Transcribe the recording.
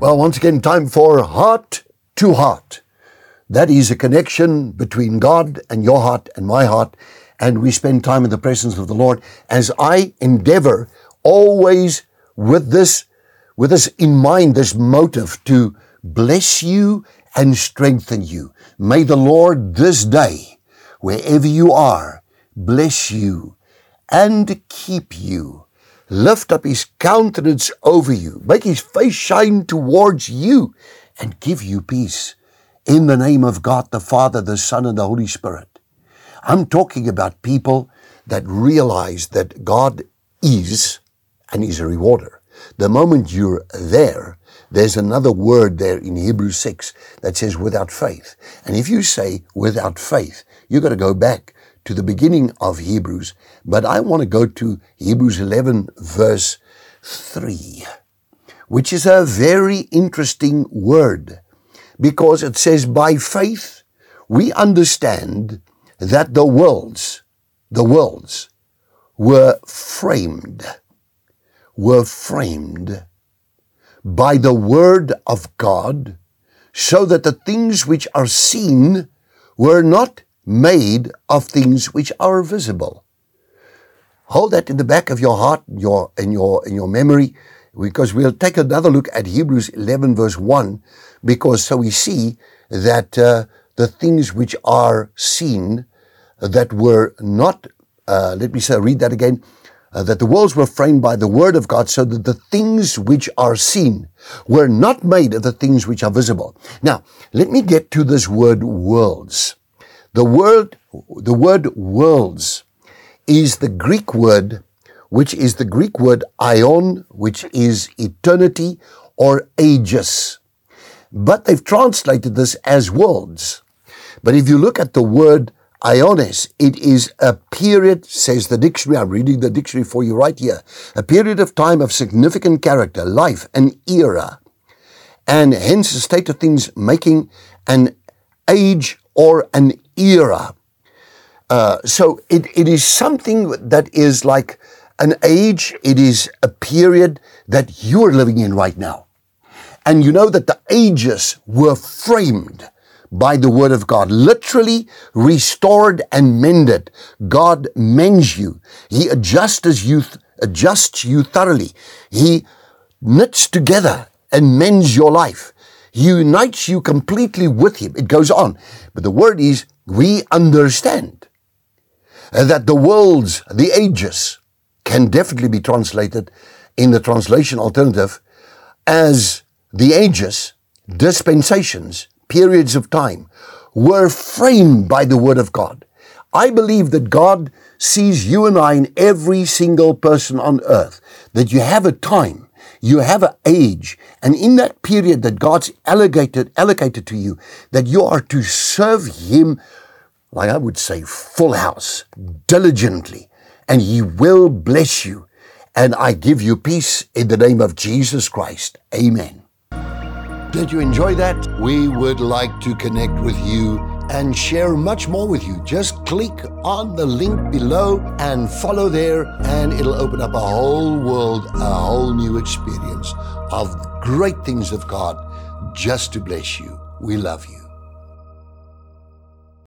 Well, once again, time for heart to heart. That is a connection between God and your heart and my heart. And we spend time in the presence of the Lord as I endeavor always with this, with this in mind, this motive to bless you and strengthen you. May the Lord this day, wherever you are, bless you and keep you lift up his countenance over you, make his face shine towards you, and give you peace. In the name of God the Father, the Son, and the Holy Spirit. I'm talking about people that realize that God is and is a rewarder. The moment you're there, there's another word there in Hebrews 6 that says without faith. And if you say without faith, you've got to go back to the beginning of Hebrews, but I want to go to Hebrews 11 verse 3, which is a very interesting word because it says, by faith, we understand that the worlds, the worlds were framed, were framed by the word of God so that the things which are seen were not made of things which are visible. Hold that in the back of your heart, your in your in your memory, because we'll take another look at Hebrews 11 verse 1, because so we see that uh, the things which are seen that were not, uh, let me say, read that again. Uh, that the worlds were framed by the word of God so that the things which are seen were not made of the things which are visible. Now, let me get to this word worlds. The word, the word worlds is the Greek word, which is the Greek word aion, which is eternity or ages. But they've translated this as worlds. But if you look at the word Iones, it is a period, says the dictionary, I'm reading the dictionary for you right here, a period of time of significant character, life, an era, and hence a state of things making an age or an era. Uh, so it, it is something that is like an age, it is a period that you're living in right now. And you know that the ages were framed by the word of God, literally restored and mended. God mends you. He adjusts you, adjusts you thoroughly. He knits together and mends your life. He unites you completely with Him. It goes on. But the word is, we understand uh, that the worlds, the ages, can definitely be translated in the translation alternative as the ages, dispensations, periods of time, were framed by the Word of God. I believe that God sees you and I in every single person on earth, that you have a time you have an age, and in that period that God's allocated, allocated to you, that you are to serve Him, like I would say, full house, diligently, and He will bless you. And I give you peace in the name of Jesus Christ. Amen. Did you enjoy that? We would like to connect with you and share much more with you. Just click on the link below and follow there, and it'll open up a whole world, a whole new experience of great things of God just to bless you. We love you.